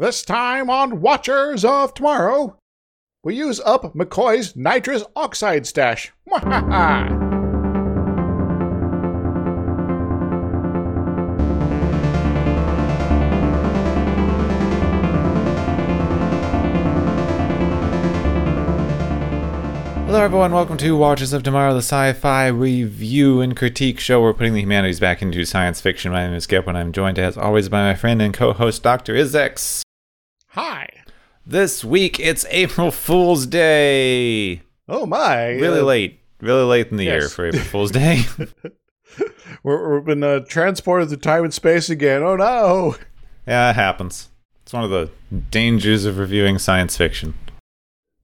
This time on Watchers of Tomorrow, we use up McCoy's nitrous oxide stash. Hello, everyone. Welcome to Watchers of Tomorrow, the sci-fi review and critique show. We're putting the humanities back into science fiction. My name is Skip, and I'm joined, as always, by my friend and co-host Dr. Izex. Hi. This week, it's April Fool's Day. Oh my. Really uh, late, really late in the year for April Fool's Day. We're, we've been uh, transported to time and space again. Oh no. yeah, it happens. It's one of the dangers of reviewing science fiction.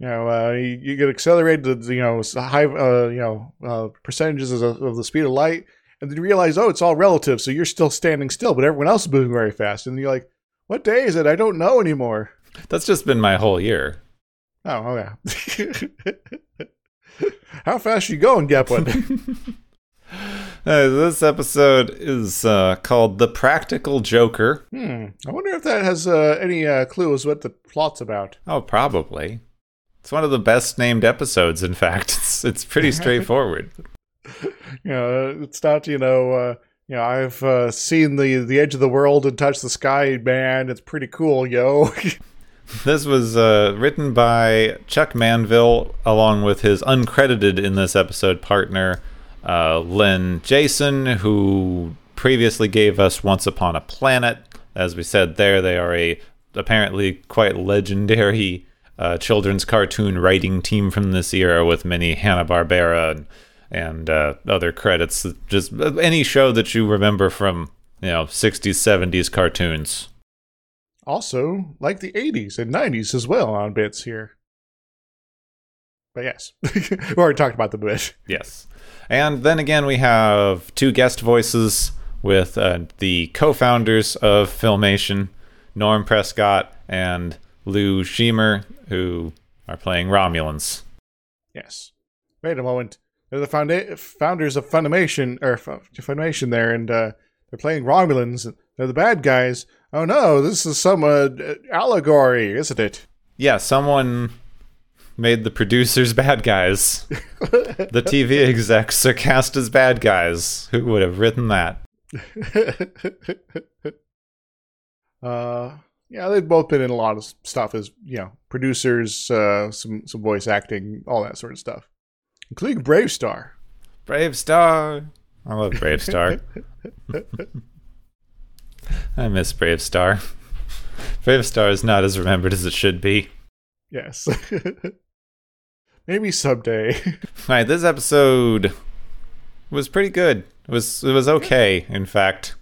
You know, uh, you, you get accelerated to, you know, high, uh, you know, uh, percentages of, of the speed of light, and then you realize, oh, it's all relative. So you're still standing still, but everyone else is moving very fast. And you're like, what day is it? I don't know anymore. That's just been my whole year. Oh, yeah. How fast you going, Gepwin? Uh, this episode is uh, called "The Practical Joker." hmm. I wonder if that has uh, any uh, clues what the plot's about. Oh, probably. It's one of the best named episodes. In fact, it's it's pretty straightforward. You know, it's not you know, uh, you know, I've uh, seen the the edge of the world and touched the sky, man. It's pretty cool, yo. this was uh, written by Chuck Menville, along with his uncredited in this episode partner, uh, Len Janson, who previously gave us Once Upon a Planet. As we said there, they are a apparently quite legendary uh, children's cartoon writing team from this era, with many Hanna Barbera and, and uh, other credits. Just any show that you remember from you know 60s, 70s cartoons. also, like the '80s and '90s as well on bits here. But yes, we already talked about the bit. Yes. And then again, we have two guest voices with uh, the co founders of Filmation, Norm Prescott and Lou Scheimer, who are playing Romulans. Yes. Wait a moment. They're the founda- founders of Funimation, or Funimation there, and uh, they're playing Romulans. They're the bad guys. Oh no, this is some uh, allegory, isn't it? Yeah, someone made the producers bad guys. the TV execs are cast as bad guys. Who would have written that? uh, yeah, they've both been in a lot of stuff as you know producers, uh, some some voice acting, all that sort of stuff, including BraveStarr. Brave Star. I love BraveStarr. I miss BraveStarr. Brave Star is not as remembered as it should be. Yes, maybe someday. Right, this episode was pretty good. It was it was okay, in fact.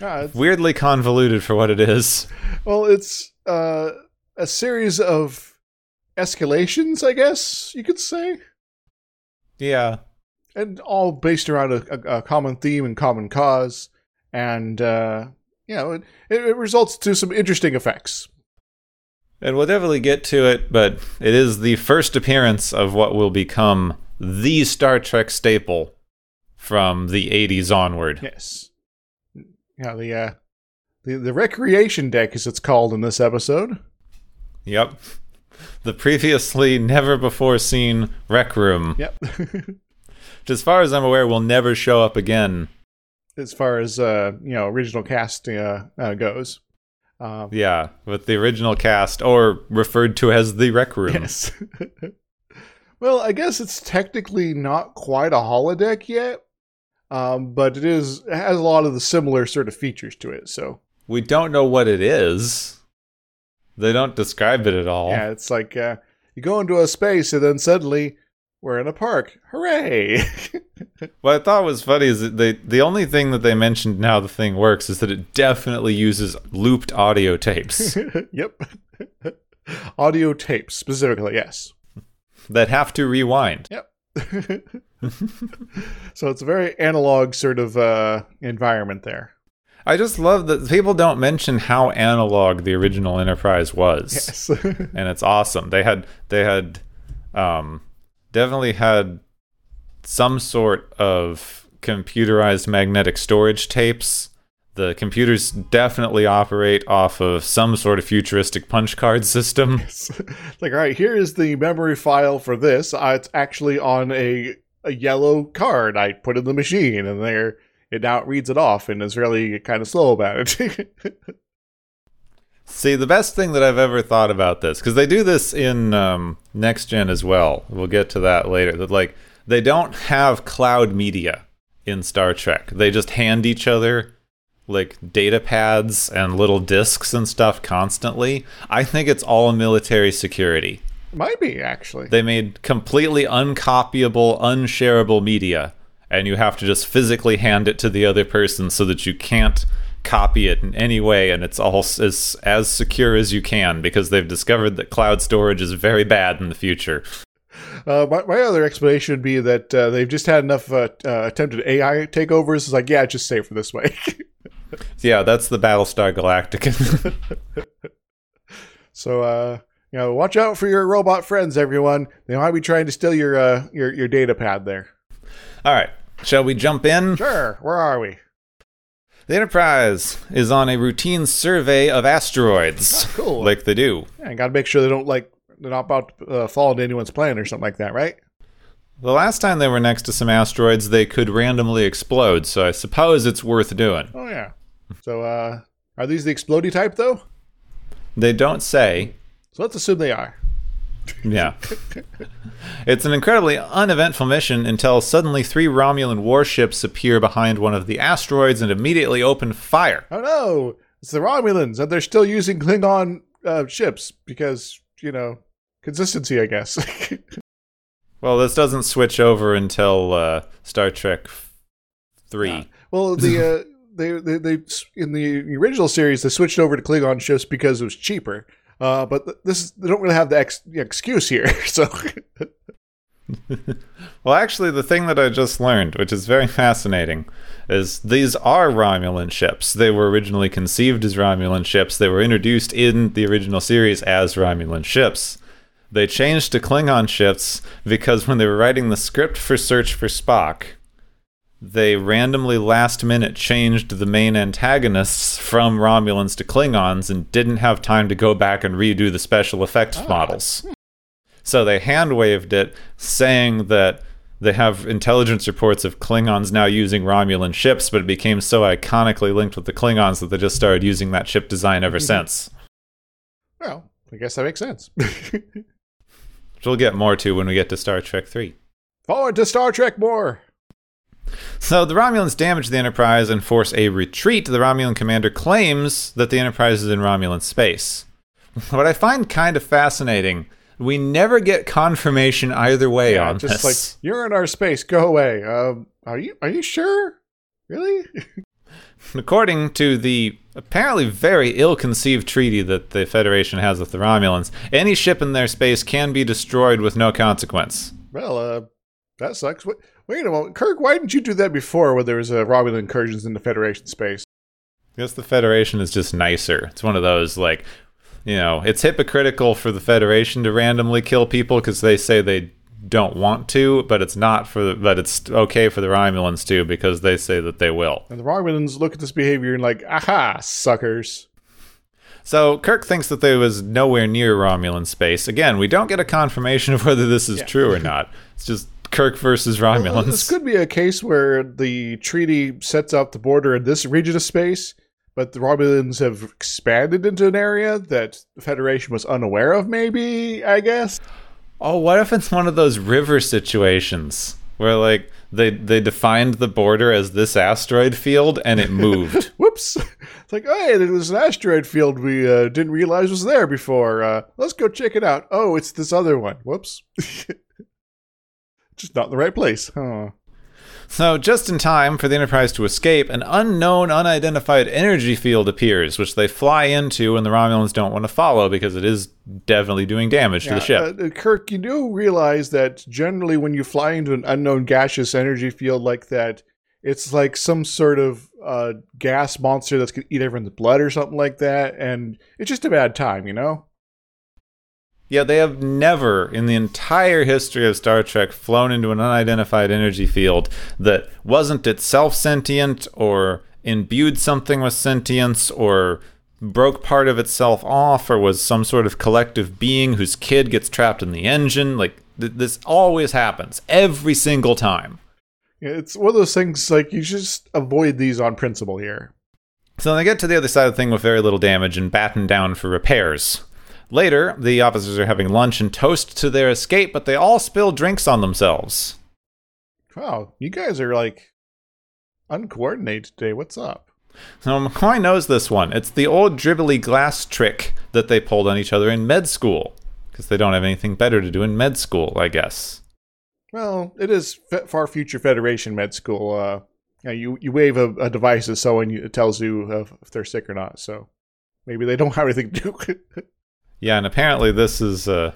Ah, it's- Weirdly convoluted for what it is. well, it's uh, a series of escalations, I guess you could say. Yeah. and all based around a, a, a common theme and common cause, and uh, you know, it, it results to some interesting effects. And we'll definitely get to it, but it is the first appearance of what will become the Star Trek staple from the 80s onward. Yes, yeah, the uh, the the recreation deck, as it's called in this episode. Yep. The previously never before seen rec room, Yep. which, as far as I'm aware, will never show up again. as far as uh, you know, original cast uh, uh, goes. Um, Yeah, with the original cast, or referred to as the rec room. Yes. well, I guess it's technically not quite a holodeck yet, um, but it is it has a lot of the similar sort of features to it. So We don't know what it is. They don't describe it at all. yeah, it's like uh, you go into a space and then suddenly we're in a park. Hooray! What I thought was funny is that they the only thing that they mentioned now the thing works is that it definitely uses looped audio tapes yep. Audio tapes specifically, yes. that have to rewind. Yep. so it's a very analog sort of uh, environment there. I just love that people don't mention how analog the original Enterprise was. Yes. and it's awesome. They had they had um, definitely had some sort of computerized magnetic storage tapes The computers definitely operate off of some sort of futuristic punch card system. It's like, all right, here is the memory file for this. Uh, it's actually on a a yellow card I put in the machine, and there it now reads it off and is really kind of slow about it. See, the best thing that I've ever thought about this, because they do this in um, next gen as well. We'll get to that later. That like they don't have cloud media in Star Trek. They just hand each other like data pads and little disks and stuff constantly. I think it's all military security. Might be actually. They made completely uncopyable, unshareable media, and you have to just physically hand it to the other person so that you can't copy it in any way, and it's all as as secure as you can because they've discovered that cloud storage is very bad in the future. Uh, my, my other explanation would be that uh, they've just had enough uh, uh, attempted AI takeovers. It's like, yeah, just safer this way. Yeah, that's the Battlestar Galactica. so, uh, you know, watch out for your robot friends, everyone. They might be trying to steal your uh, your your data pad there. All right, shall we jump in? Sure. Where are we? The Enterprise is on a routine survey of asteroids, Oh, cool. like they do. Yeah, got to make sure they don't like they're not about to uh, fall into anyone's plane or something like that, right? The last time they were next to some asteroids, they could randomly explode, so I suppose it's worth doing. Oh yeah. So, uh, are these the explodey type though? They don't say. So let's assume they are. Yeah. it's an incredibly uneventful mission until suddenly three Romulan warships appear behind one of the asteroids and immediately open fire. Oh no, it's the Romulans, and they're still using Klingon uh, ships because you know consistency, I guess. Well, this doesn't switch over until uh, Star Trek 3. Yeah. well, the uh, they, they they in the original series they switched over to Klingon ships because it was cheaper. Uh, but th- this is, they don't really have the ex- excuse here. So Well, actually, the thing that I just learned, which is very fascinating, is these are Romulan ships. They were originally conceived as Romulan ships. They were introduced in the original series as Romulan ships. They changed to Klingon ships because when they were writing the script for Search for Spock, they randomly last minute changed the main antagonists from Romulans to Klingons and didn't have time to go back and redo the special effects ah. models. So they hand waved it, saying that they have intelligence reports of Klingons now using Romulan ships, but it became so iconically linked with the Klingons that they just started using that ship design ever mm-hmm. since. well, I guess that makes sense. Which we'll get more to when we get to Star Trek 3. Forward to Star Trek more. So the Romulans damage the Enterprise and force a retreat. The Romulan commander claims that the Enterprise is in Romulan space. What I find kind of fascinating, we never get confirmation either way Yeah, on just this. like you're in our space. Go away. Um, are you are you sure? Really? According to the apparently very ill conceived treaty that the Federation has with the Romulans, any ship in their space can be destroyed with no consequence. well, uh, that sucks. Wait, wait a moment, Kirk. Why didn't you do that before when there was a Romulan incursions in the Federation space? I guess the Federation is just nicer. It's one of those, like, you know, it's hypocritical for the Federation to randomly kill people because they say they don't want to, but it's not for the, but it's okay for the Romulans to because they say that they will. And the Romulans look at this behavior and like, aha, suckers. So Kirk thinks that there was nowhere near Romulan space. Again, we don't get a confirmation of whether this is Yeah. true or not. It's just Kirk versus Romulans. Well, this could be a case where the treaty sets out the border in this region of space, but the Romulans have expanded into an area that the Federation was unaware of. Maybe I guess. Oh, what if it's one of those river situations where like they they defined the border as this asteroid field and it moved? Whoops! It's like, hey, there's an asteroid field we uh, didn't realize was there before. Uh, let's go check it out. Oh, it's this other one. Whoops! Just not the right place. Huh. so, just in time for the Enterprise to escape, an unknown, unidentified energy field appears, which they fly into, and the Romulans don't want to follow because it is definitely doing damage to the ship. Uh, Kirk, you do realize that generally when you fly into an unknown gaseous energy field like that, it's like some sort of uh, gas monster that's going to eat everyone's blood or something like that, and it's just a bad time, you know? Yeah, they have never, in the entire history of Star Trek, flown into an unidentified energy field that wasn't itself sentient or imbued something with sentience or broke part of itself off or was some sort of collective being whose kid gets trapped in the engine. Like, th- this always happens every single time. It's one of those things like you just avoid these on principle here. So they get to the other side of the thing with very little damage and batten down for repairs. Later, the officers are having lunch and toast to their escape, but they all spill drinks on themselves. Wow, you guys are like uncoordinated today. What's up? Now, McCoy knows this one. It's the old dribbly glass trick that they pulled on each other in med school. Because they don't have anything better to do in med school, I guess. Well, it is Far Future Federation Med School. Uh, yeah, you you wave a, a device at someone, you- it tells you if, if they're sick or not. So maybe they don't have anything to do. Yeah, and apparently this is uh,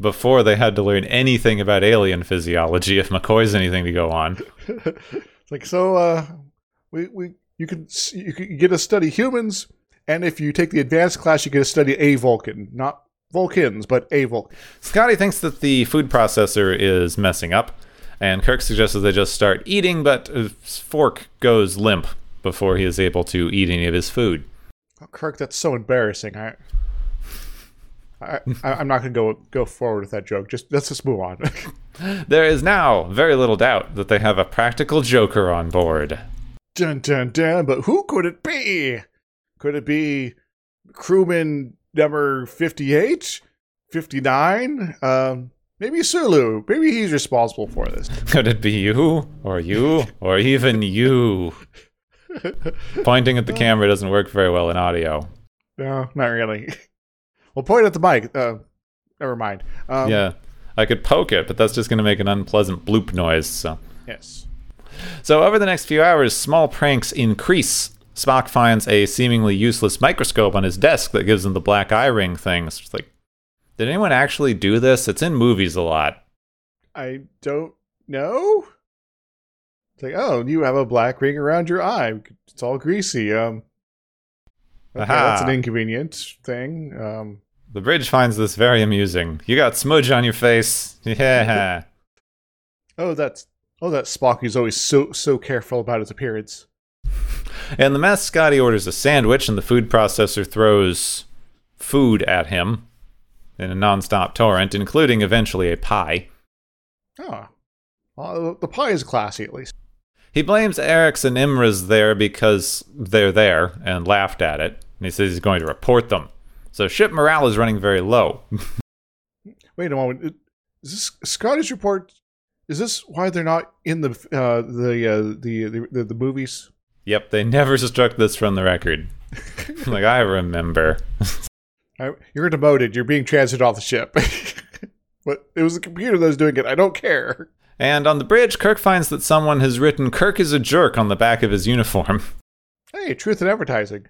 before they had to learn anything about alien physiology, if McCoy's anything to go on. it's like so. Uh, we we you can you can get to study humans, and if you take the advanced class, you get to study a Vulcan, not Vulcans, but a Vulcan. Scotty thinks that the food processor is messing up, and Kirk suggests that they just start eating, but his fork goes limp before he is able to eat any of his food. Oh, Kirk, that's so embarrassing. I. I, I- I'm not going to go go forward with that joke. Just let's just move on. There is now very little doubt that they have a practical joker on board. dun dun dun. But who could it be? Could it be crewman number 58, 59? Um, maybe Sulu. Maybe he's responsible for this. Could it be you, or you, or even you? Pointing at the camera doesn't work very well in audio. No, not really. Well, point at the mic. Uh, never mind. Um, Yeah, I could poke it, but that's just going to make an unpleasant bloop noise. So. Yes. So, over the next few hours, small pranks increase. Spock finds a seemingly useless microscope on his desk that gives him the black eye ring thing. It's like, did anyone actually do this? It's in movies a lot. I don't know. It's like, oh, you have a black ring around your eye. It's all greasy. Um, okay, that's an inconvenient thing. Um, The bridge finds this very amusing. You got smudge on your face. Yeah. oh, that's oh, that Spock is always so so careful about his appearance. And the mess, Scotty orders a sandwich, and the food processor throws food at him in a nonstop torrent, including eventually a pie. Oh, well, the pie is classy at least. He blames Arex and M'Ress there because they're there and laughed at it. And he says he's going to report them. So ship morale is running very low. Wait a moment. Is this Scottish report? Is this why they're not in the uh, the, uh, the the the movies? yep, they never struck this from the record. like, I remember. You're demoted. You're being transited off the ship. but it was the computer that was doing it. I don't care. And on the bridge, Kirk finds that someone has written Kirk is a jerk on the back of his uniform. Hey, truth in advertising.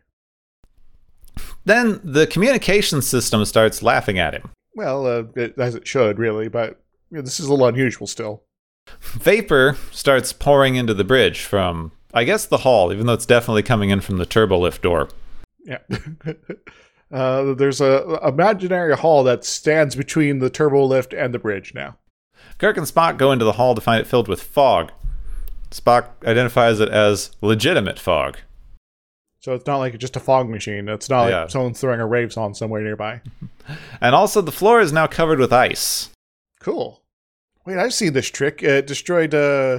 Then the communication system starts laughing at him. Well, uh, it, as it should, really, but you know, this is a little unusual still. Vapor starts pouring into the bridge from, I guess, the hall, even though it's definitely coming in from the turbo lift door. Yeah. uh, there's a, a imaginary hall that stands between the turbo lift and the bridge now. Kirk and Spock go into the hall to find it filled with fog. Spock identifies it as legitimate fog. So it's not like just a fog machine. It's not Yeah. like someone's throwing a rave song somewhere nearby. And also, the floor is now covered with ice. Cool. Wait, I've seen this trick. It destroyed uh,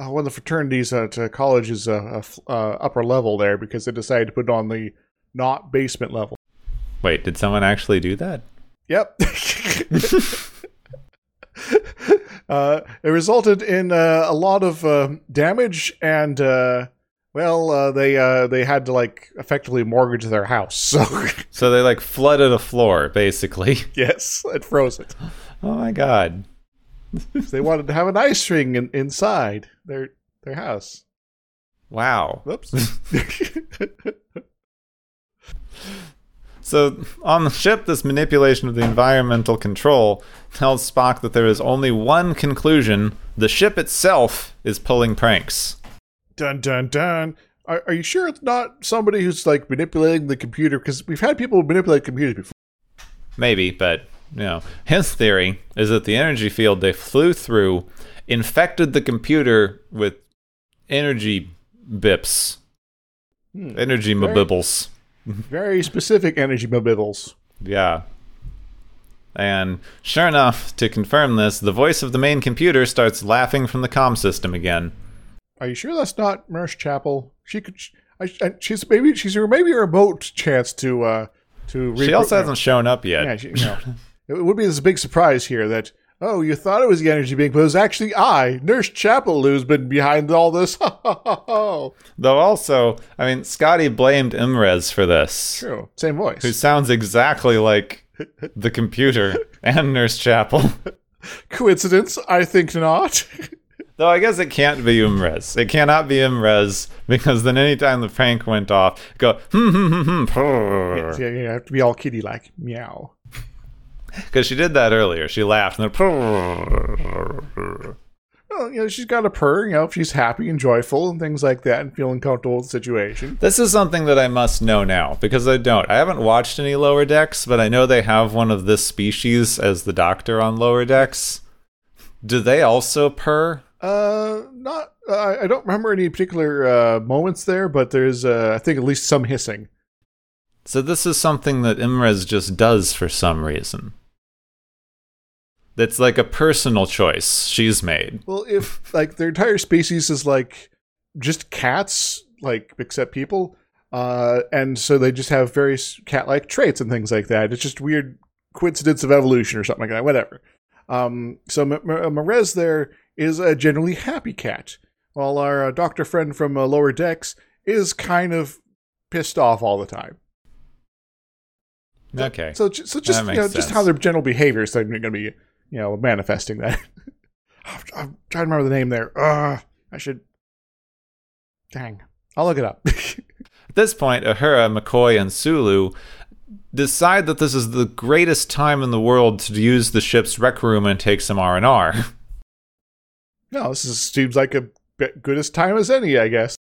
uh, one of the fraternities at uh, college's uh, uh, uh, upper level there because they decided to put it on the not basement level. Wait, did someone actually do that? Yep. uh, it resulted in uh, a lot of uh, damage, and uh, well, uh, they uh, they had to like effectively mortgage their house. So So they like flooded a floor, basically. yes, it froze it. Oh my god. They wanted to have an ice ring in, inside their their house. Wow. Whoops. So on the ship, this manipulation of the environmental control tells Spock that there is only one conclusion the ship itself is pulling pranks. Dun dun dun. Are, are you sure it's not somebody who's like manipulating the computer? Because we've had people manipulate computers before. Maybe, but you know, his theory is that the energy field they flew through infected the computer with energy bips. Hmm. Energy mabibbles. Very specific energy mobibbles. Yeah. And sure enough, to confirm this, the voice of the main computer starts laughing from the comm system again. Are you sure that's not Nurse Chapel? She could. I, I, she's maybe she's her maybe a remote chance to uh to. Re- She also hasn't shown up yet. Yeah, she, you know, it would be this big surprise here that oh you thought it was the energy being, but it was actually I, Nurse Chapel, who's been behind all this. Though also, I mean, Scotty blamed M'Ress for this, True, same voice. who sounds exactly like the computer and Nurse Chapel. Coincidence? I think not. Though I guess it can't be M'Ress. It cannot be M'Ress because then anytime the prank went off, go hmm hmm hmm hmm yeah, yeah, you have to be all kitty like meow. because she did that earlier. She laughed and then Well, you know, she's got a purr, you know, if she's happy and joyful and things like that and feeling comfortable with the situation. This is something that I must know now because I don't. I haven't watched any Lower Decks, but I know they have one of this species as the doctor on Lower Decks. Do they also purr? Uh, not, uh, I don't remember any particular uh, moments there, but there's, uh, I think, at least some hissing. So this is something that M'Ress just does for some reason. That's like a personal choice she's made. Well, if, like, their entire species is, like, just cats, like, except people, uh, and so they just have various cat like traits and things like that. It's just weird coincidence of evolution or something like that, whatever. Um, so M- M- there is a generally happy cat, while our uh, doctor friend from uh, Lower Decks is kind of pissed off all the time. Okay. So, so just you know, just how their general behavior is going to be, you know, manifesting that. I'm trying to remember the name there. Uh, I should. Dang, I'll look it up. At this point, Uhura, McCoy, and Sulu decide that this is the greatest time in the world to use the ship's rec room and take some R&R. no, this is, seems like a good as time as any, I guess.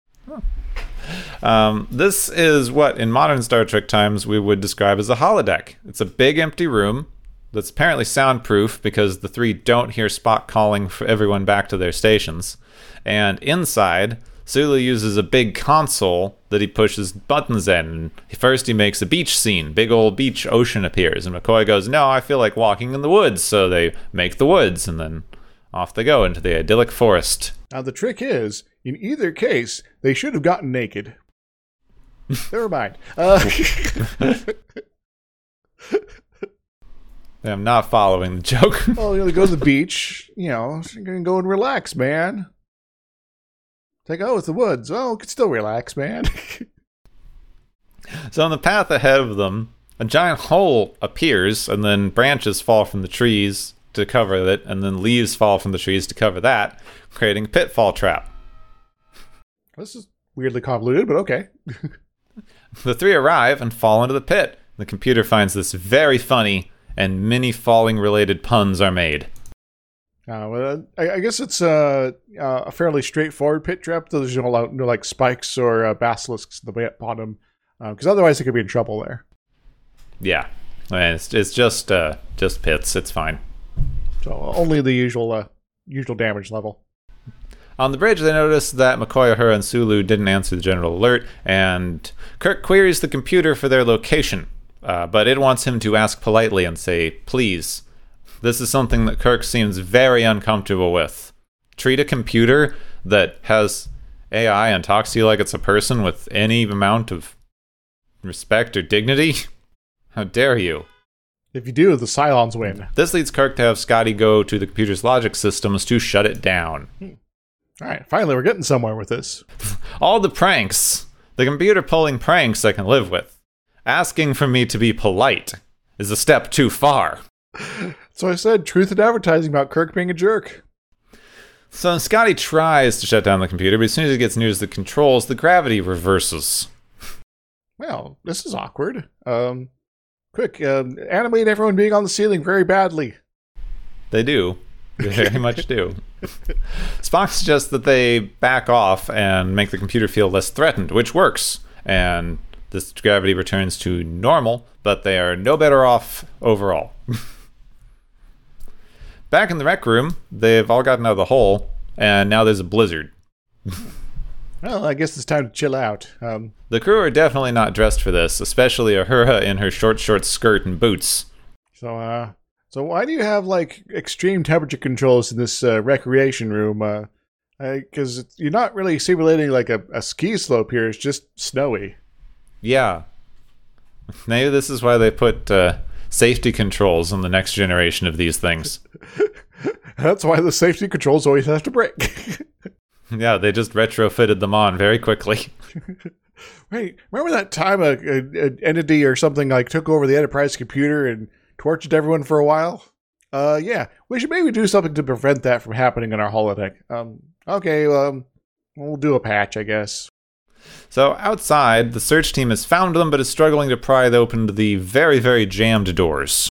Um, this is what, in modern Star Trek times, we would describe as a holodeck. It's a big empty room that's apparently soundproof because the three don't hear Spock calling for everyone back to their stations. And inside, Sulu uses a big console that he pushes buttons in. First, he makes a beach scene. Big old beach ocean appears. And McCoy goes, No, I feel like walking in the woods. So they make the woods. And then off they go into the idyllic forest. Now the trick is, in either case, they should have gotten naked. Never mind. Uh, I'm not following the joke. well, you know, go to the beach. You know, you're gonna go and relax, man. It's like, oh, it's the woods. Oh, you can still relax, man. So on the path ahead of them, a giant hole appears, and then branches fall from the trees to cover it, and then leaves fall from the trees to cover that, creating a pitfall trap. this is weirdly convoluted, but okay. The three arrive and fall into the pit. The computer finds this very funny, and many falling related puns are made. Uh, well, I, I guess it's uh, uh, a fairly straightforward pit trap. There's no, no like spikes or uh, basilisks at the bottom, because otherwise they could be in trouble there. Yeah, and it's, it's just uh, just pits. It's fine. So only the usual uh, usual damage level. On the bridge, they notice that McCoy, Uhura, and Sulu didn't answer the general alert, and Kirk queries the computer for their location, uh, but it wants him to ask politely and say, please. This is something that Kirk seems very uncomfortable with. Treat a computer that has AI and talks to you like it's a person with any amount of respect or dignity? How dare you? If you do, the Cylons win. This leads Kirk to have Scotty go to the computer's logic systems to shut it down. All right, finally we're getting somewhere with this. All the pranks. The computer pulling pranks I can live with. Asking for me to be polite is a step too far. So I said truth in advertising about Kirk being a jerk. So Scotty tries to shut down the computer, but as soon as he gets near the controls, the gravity reverses. Well, this is awkward. Um, quick, um, animate everyone being on the ceiling very badly. They do. They very much do. Spock suggests that they back off and make the computer feel less threatened, which works. And this gravity returns to normal, but they are no better off overall. Back in the rec room, they've all gotten out of the hole, and now there's a blizzard. Well, I guess it's time to chill out. Um, The crew are definitely not dressed for this, especially Uhura in her short, short skirt and boots. so, uh, so why do you have like extreme temperature controls in this uh, recreation room? Uh, because you're not really simulating like a, a ski slope here. It's just snowy. Yeah. Maybe this is why they put uh, safety controls on the next generation of these things. That's why the safety controls always have to break. yeah, they just retrofitted them on very quickly. Wait, remember that time a, a, an entity or something like took over the Enterprise computer and tortured everyone for a while? Uh, yeah, we should maybe do something to prevent that from happening in our holodeck. Um, okay, um, we'll do a patch, I guess. So outside, the search team has found them, but is struggling to pry open the very, very jammed doors.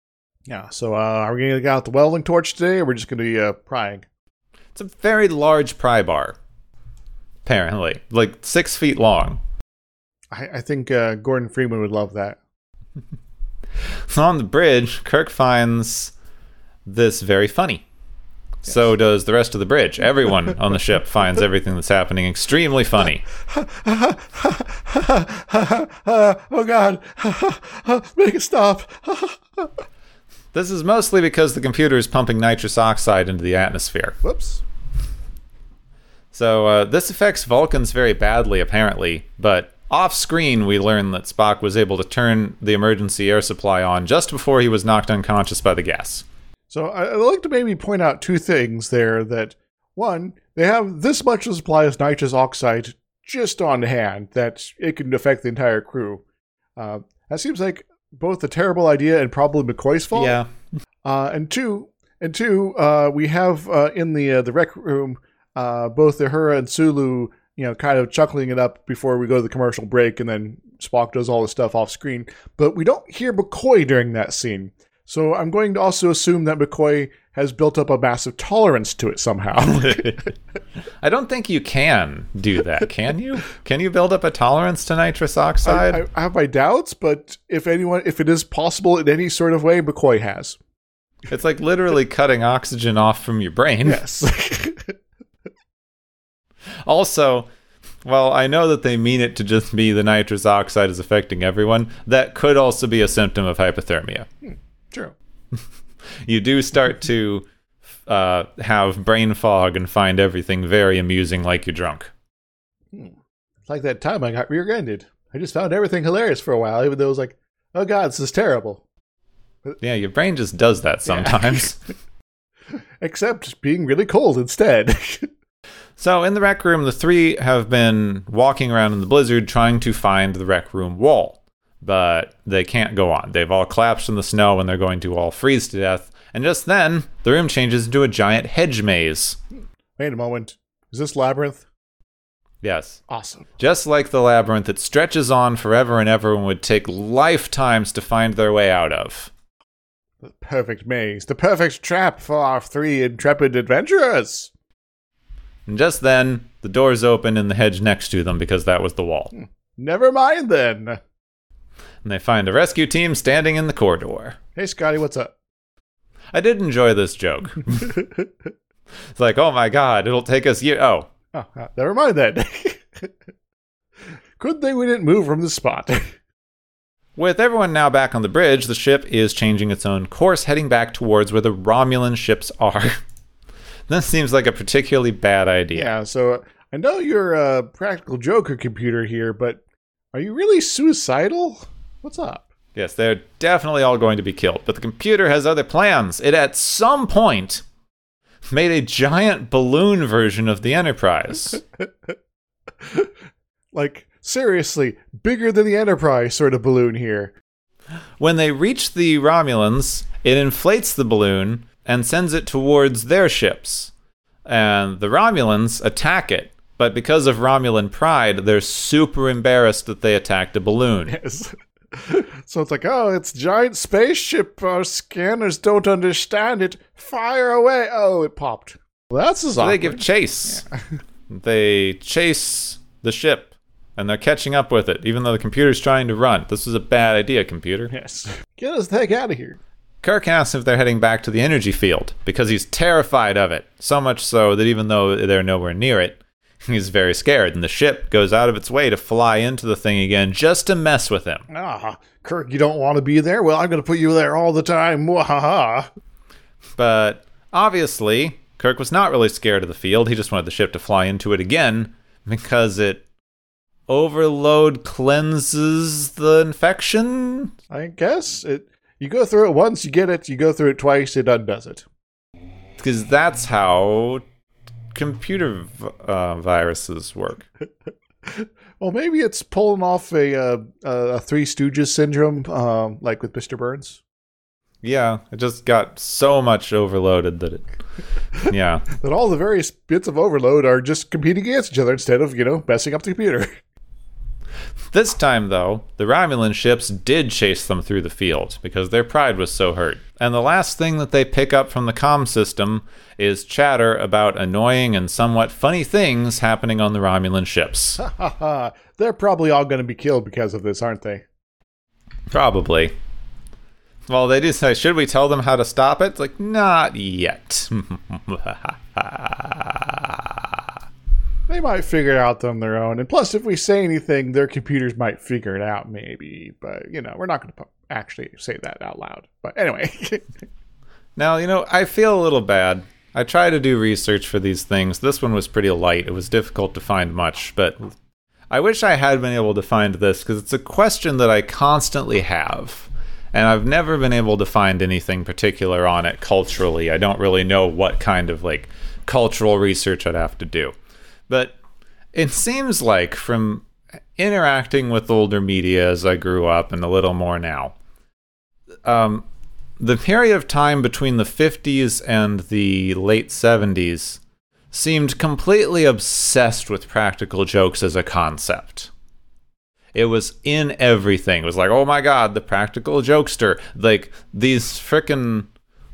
Yeah, so uh, are we going to get out the welding torch today, or we're just going to be uh, prying? It's a very large pry bar, apparently, like six feet long. I, I think uh, Gordon Freeman would love that. So on the bridge, Kirk finds this very funny. So does the rest of the bridge. Everyone on the ship finds everything that's happening extremely funny. oh God! Make it stop! This is mostly because the computer is pumping nitrous oxide into the atmosphere. Whoops. So uh, this affects Vulcans very badly, apparently. But off screen, we learn that Spock was able to turn the emergency air supply on just before he was knocked unconscious by the gas. So I- I'd like to maybe point out two things there. That one, they have this much of the supply of nitrous oxide just on hand that it can affect the entire crew. Uh, that seems like both a terrible idea and probably McCoy's fault. Yeah. Uh, and two, and two, uh, we have uh, in the uh, the rec room uh, both Uhura and Sulu, you know, kind of chuckling it up before we go to the commercial break, and then Spock does all the stuff off screen. But we don't hear McCoy during that scene, so I'm going to also assume that McCoy has built up a massive tolerance to it somehow. I don't think you can do that, can you? Can you build up a tolerance to nitrous oxide? I, I have my doubts, but if anyone, if it is possible in any sort of way, McCoy has. it's like literally cutting oxygen off from your brain. Yes. Also, well, I know that they mean it to just be the nitrous oxide is affecting everyone. That could also be a symptom of hypothermia. True. You do start to uh, have brain fog and find everything very amusing, like you're drunk. It's like that time I got rear-ended. I just found everything hilarious for a while, even though it was like, oh god, this is terrible. Yeah, your brain just does that sometimes. Except being really cold instead. so, in the rec room, the three have been walking around in the blizzard trying to find the rec room wall. But they can't go on. They've all collapsed in the snow and they're going to all freeze to death. And just then, the room changes into a giant hedge maze. Wait a moment. Is this Labyrinth? Yes. Awesome. Just like the labyrinth, it stretches on forever and ever and would take lifetimes to find their way out of. The perfect maze. The perfect trap for our three intrepid adventurers. And just then, the doors open in the hedge next to them because that was the wall. Hmm. Never mind then. And they find a rescue team standing in the corridor. Hey, Scotty, what's up? I did enjoy this joke. it's like, oh my god, it'll take us year. Oh, Oh, never mind then. Good thing we didn't move from the spot. With everyone now back on the bridge, the ship is changing its own course, heading back towards where the Romulan ships are. This seems like a particularly bad idea. yeah, so I know you're a practical joker computer here, but are you really suicidal? What's up? Yes, they're definitely all going to be killed, but the computer has other plans. It at some point made a giant balloon version of the Enterprise. Like, seriously, bigger than the Enterprise sort of balloon here. when they reach the Romulans, it inflates the balloon and sends it towards their ships. And the Romulans attack it, but because of Romulan pride, they're super embarrassed that they attacked a balloon. Yes. so it's like, oh, it's giant spaceship. Our scanners don't understand it. Fire away. Oh, it popped. Well, that's a So they give chase. they chase the ship, and they're catching up with it, even though the computer's trying to run. This is a bad idea, computer. Yes. Get us the heck out of here. Kirk asks if they're heading back to the energy field because he's terrified of it. So much so that even though they're nowhere near it, He's very scared, and the ship goes out of its way to fly into the thing again just to mess with him. Ah, Kirk, you don't want to be there? Well, I'm going to put you there all the time. Mwahaha. But obviously, Kirk was not really scared of the field. He just wanted the ship to fly into it again because it overload cleanses the infection. I guess it. You go through it once, you get it. You go through it twice, it undoes it. Because that's how computer v- uh, viruses work. Well, maybe it's pulling off a uh, a Three Stooges syndrome, um, like with Mister Burns. Yeah, it just got so much overloaded that it. Yeah. That all the various bits of overload are just competing against each other instead of you know messing up the computer. This time, though, the Romulan ships did chase them through the field because their pride was so hurt. And the last thing that they pick up from the comm system is chatter about annoying and somewhat funny things happening on the Romulan ships. Ha ha! They're probably all going to be killed because of this, aren't they? Probably. Well, they do say, should we tell them how to stop it? It's like, not yet. They might figure it out on their own. And plus, if we say anything, their computers might figure it out, maybe. But you know, we're not going to actually say that out loud. But anyway, Now, you know, I feel a little bad. I try to do research for these things. This one was pretty light. It was difficult to find much, but I wish I had been able to find this because it's a question that I constantly have. And I've never been able to find anything particular on it culturally. I don't really know what kind of like cultural research I'd have to do. But it seems like from interacting with older media as I grew up and a little more now, um, the period of time between the 50s and the late 70s seemed completely obsessed with practical jokes as a concept. It was in everything. It was like, oh my god, the practical jokester. Like these frickin'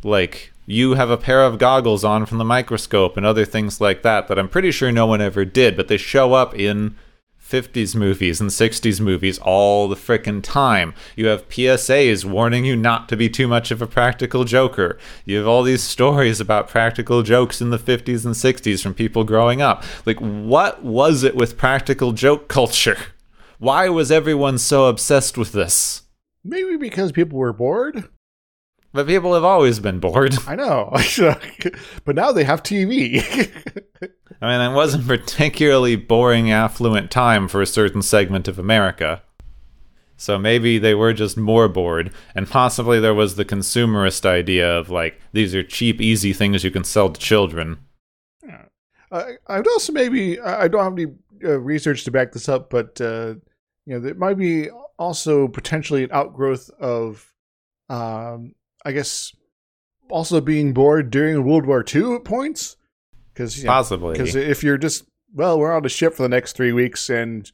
like you have a pair of goggles on from the microscope and other things like that that I'm pretty sure no one ever did, but they show up in 50s movies and 60s movies all the frickin' time. You have PSAs warning you not to be too much of a practical joker. You have all these stories about practical jokes in the 50s and 60s from people growing up. Like, what was it with practical joke culture? Why was everyone so obsessed with this? maybe because people were bored. But people have always been bored. I know, but now they have TV. I mean, it wasn't particularly boring, affluent time for a certain segment of America. So maybe they were just more bored, and possibly there was the consumerist idea of like, these are cheap, easy things you can sell to children. uh, I'd also maybe I I don't have any uh, research to back this up, but uh, you know, there might be also potentially an outgrowth of, um, I guess, also being bored during World War II at points. Because Possibly. because if you're just well, we're on a ship for the next three weeks, and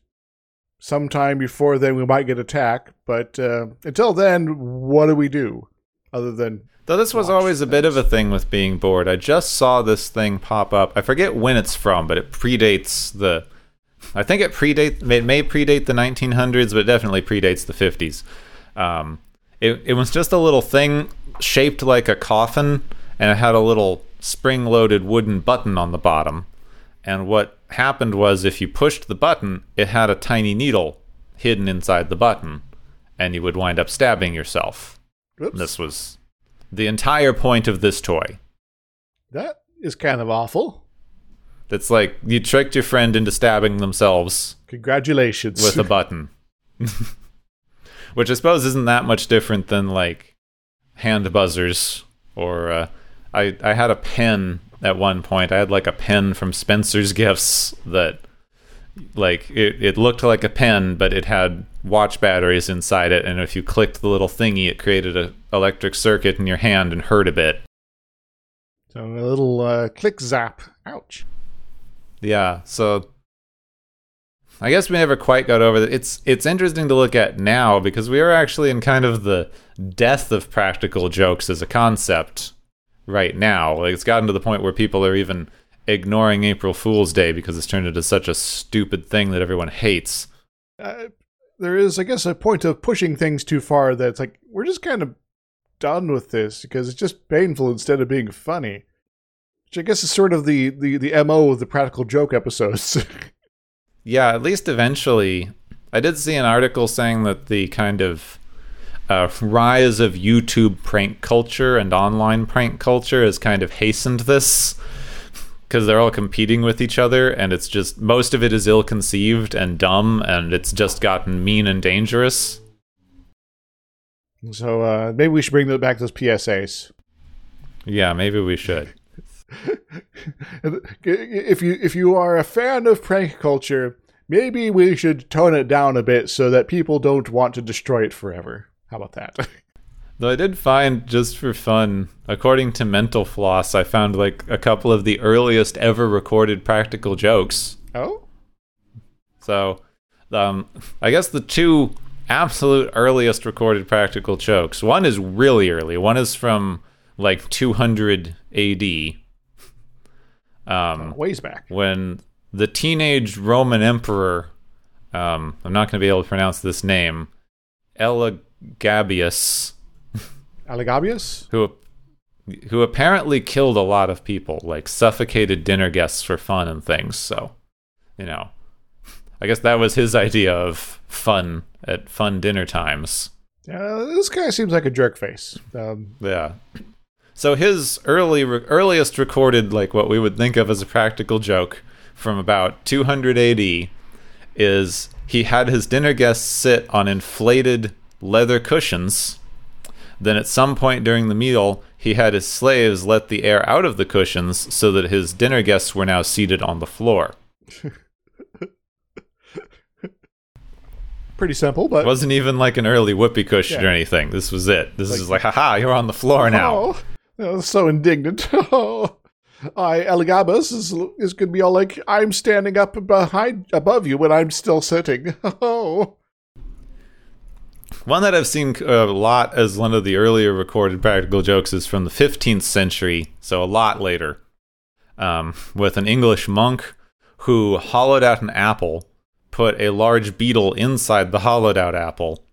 sometime before then we might get attacked. But uh, until then, what do we do other than Though this was always a bit of a thing with being bored. I just saw this thing pop up. I forget when it's from, but it predates the. I think it predates. It may predate the 1900s, but it definitely predates the 50s. Um, it it was just a little thing shaped like a coffin, and it had a little spring-loaded wooden button on the bottom. And what happened was, if you pushed the button, it had a tiny needle hidden inside the button, and you would wind up stabbing yourself. Oops, This was the entire point of this toy. that is kind of awful. That's like you tricked your friend into stabbing themselves Congratulations. with a button. Which I suppose isn't that much different than like hand buzzers or uh, I I had a pen at one point. I had like a pen from Spencer's Gifts that like it, it looked like a pen but it had watch batteries inside it and if you clicked the little thingy it created a electric circuit in your hand and hurt a bit. so a little uh, click zap. Ouch. Yeah, so I guess we never quite got over that. It's it's interesting to look at now because we are actually in kind of the death of practical jokes as a concept right now. Like it's gotten to the point where people are even ignoring April Fool's Day because it's turned into such a stupid thing that everyone hates. Uh, there is, I guess, a point of pushing things too far that it's like we're just kind of done with this because it's just painful instead of being funny. Which I guess is sort of the the the mo of the practical joke episodes. Yeah, at least eventually. I did see an article saying that the kind of uh, rise of YouTube prank culture and online prank culture has kind of hastened this because they're all competing with each other, and it's just most of it is ill conceived and dumb, and it's just gotten mean and dangerous. so uh, maybe we should bring back those PSAs. Yeah, maybe we should. if you if you are a fan of prank culture, maybe we should tone it down a bit so that people don't want to destroy it forever. How about that? Though I did find, just for fun, according to Mental Floss, I found like a couple of the earliest ever recorded practical jokes. oh, So, um, I guess the two absolute earliest recorded practical jokes. One is really early. One is from like 200 AD. Um, ways back. when the teenage Roman emperor, um, I'm not going to be able to pronounce this name, Elagabius, Allegabius? who who apparently killed a lot of people, like suffocated dinner guests for fun and things. So, you know, I guess that was his idea of fun at fun dinner times. Uh, this guy seems like a jerk face. Um, Yeah. So his early earliest recorded like what we would think of as a practical joke from about 200 AD is he had his dinner guests sit on inflated leather cushions. Then at some point during the meal, he had his slaves let the air out of the cushions so that his dinner guests were now seated on the floor. pretty simple, but It wasn't even like an early whoopee cushion or anything. This was it. This is like, haha, you're on the floor oh. now. Oh, oh, so indignant. Oh, I Elegabus is is gonna be all like, I'm standing up behind above you when I'm still sitting. One that I've seen a lot as one of the earlier recorded practical jokes is from the 15th century, so a lot later, um, with an English monk who hollowed out an apple, put a large beetle inside the hollowed out apple,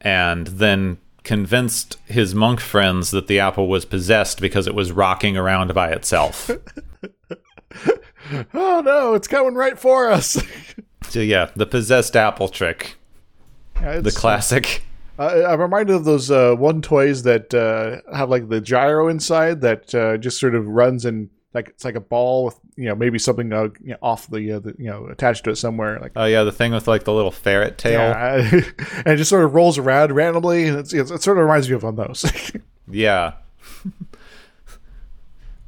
and then convinced his monk friends that the apple was possessed because it was rocking around by itself. oh no, it's coming right for us. so, yeah, the possessed apple trick, Yeah, the classic. Uh, I'm reminded of those uh, one toys that uh, have like the gyro inside that uh, just sort of runs and like it's like a ball with you know maybe something uh, you know, off the, uh, the you know attached to it somewhere like Oh, yeah, the thing with like the little ferret tail. yeah, and it just sort of rolls around randomly. And it's, it's, it sort of reminds me of one of those. Yeah.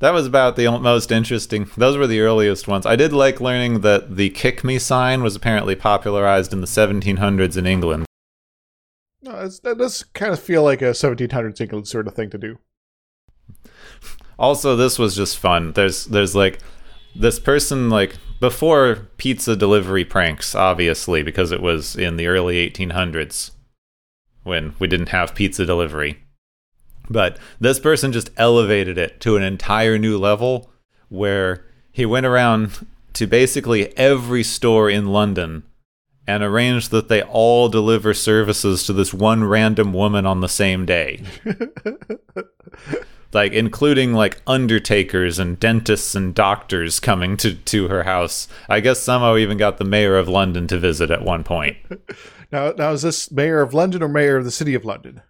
that was about the most interesting. Those were the earliest ones. I did like learning that the kick me sign was apparently popularized in the 1700s in England. no, it's, that does kind of feel like a 1700s England sort of thing to do. Also, this was just fun. There's there's like this person like before pizza delivery pranks, obviously, because it was in the early 1800s when we didn't have pizza delivery. But this person just elevated it to an entire new level where he went around to basically every store in London and arranged that they all deliver services to this one random woman on the same day like including like undertakers and dentists and doctors coming to to her house. I guess somehow even got the mayor of London to visit at one point. Now, now is this mayor of London or mayor of the city of London?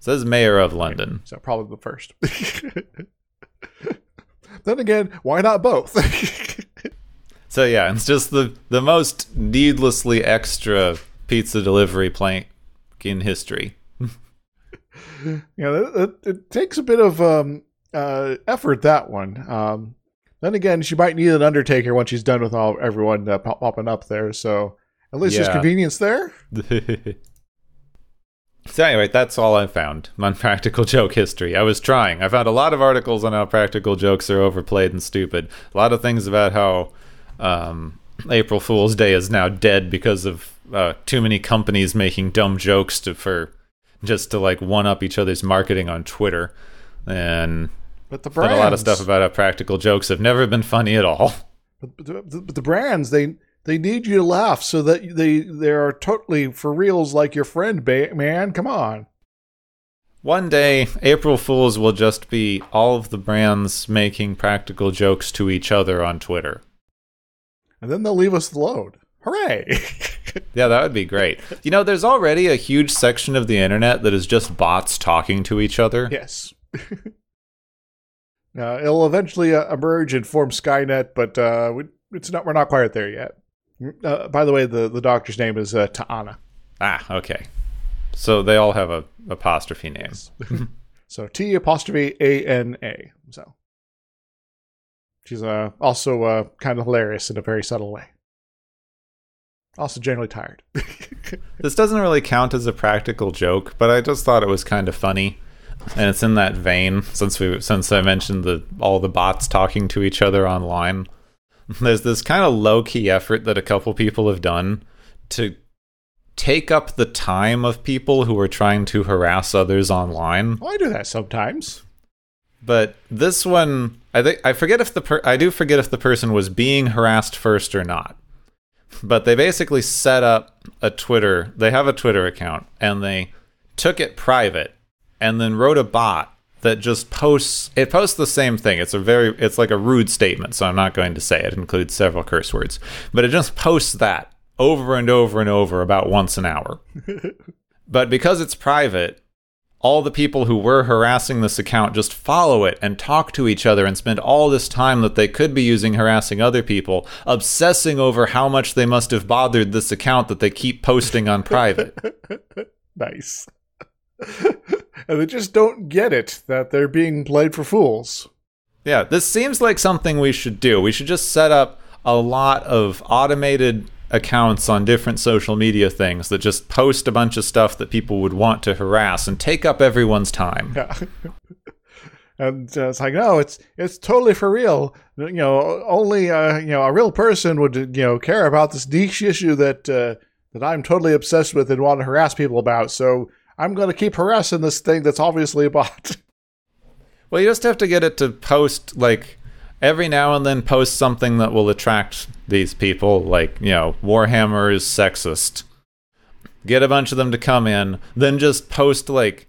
says mayor of London. So probably the first. then again, why not both? So yeah, it's just the the most needlessly extra pizza delivery plank in history. You know, it, it, takes a bit of um, uh, effort that one. Um, then again, she might need an undertaker when she's done with all everyone uh, pop- popping up there. So at least there's convenience there. so anyway, that's all I found on practical joke history. I was trying. I found a lot of articles on how practical jokes are overplayed and stupid. A lot of things about how um, April Fool's Day is now dead because of uh, too many companies making dumb jokes to for just to like one up each other's marketing on Twitter, and But the brands, a lot of stuff about how practical jokes have never been funny at all. but, the, but the brands they they need you to laugh so that they they are totally for reals like your friend, ba- man. Come on. One day, April Fools will just be all of the brands making practical jokes to each other on Twitter. And then they'll leave us alone. Hooray! Yeah, that would be great. You know, there's already a huge section of the internet that is just bots talking to each other. yes. uh, it'll eventually uh, emerge and form Skynet, but uh, we, it's not. We're not quite there yet. Uh, by the way, the, the doctor's name is uh, Ta'ana. Ah, okay. So they all have a apostrophe names. So T apostrophe A N A. So she's uh, also uh, kind of hilarious in a very subtle way. Also generally tired. This doesn't really count as a practical joke, but I just thought it was kind of funny. And it's in that vein since we since I mentioned the all the bots talking to each other online. There's this kind of low key effort that a couple people have done to take up the time of people who are trying to harass others online. well, I do that sometimes. But this one, I think I forget if the per- I do forget if the person was being harassed first or not. But they basically set up a Twitter. They have a Twitter account and they took it private and then wrote a bot that just posts it posts the same thing. It's a very it's like a rude statement, so I'm not going to say it. It includes several curse words. But it just posts that over and over and over about once an hour. but because it's private, all the people who were harassing this account just follow it and talk to each other and spend all this time that they could be using harassing other people, obsessing over how much they must have bothered this account that they keep posting on private. Nice. and they just don't get it that they're being played for fools. Yeah, this seems like something we should do. We should just set up a lot of automated accounts on different social media things that just post a bunch of stuff that people would want to harass and take up everyone's time. Yeah. and uh, it's like, no, it's it's totally for real. You know, only uh, you know a real person would you know care about this niche issue that uh, that I'm totally obsessed with and want to harass people about. So I'm going to keep harassing this thing that's obviously a bot. Well, you just have to get it to post like every now and then post something that will attract these people, like, you know, Warhammer is sexist. Get a bunch of them to come in, then just post like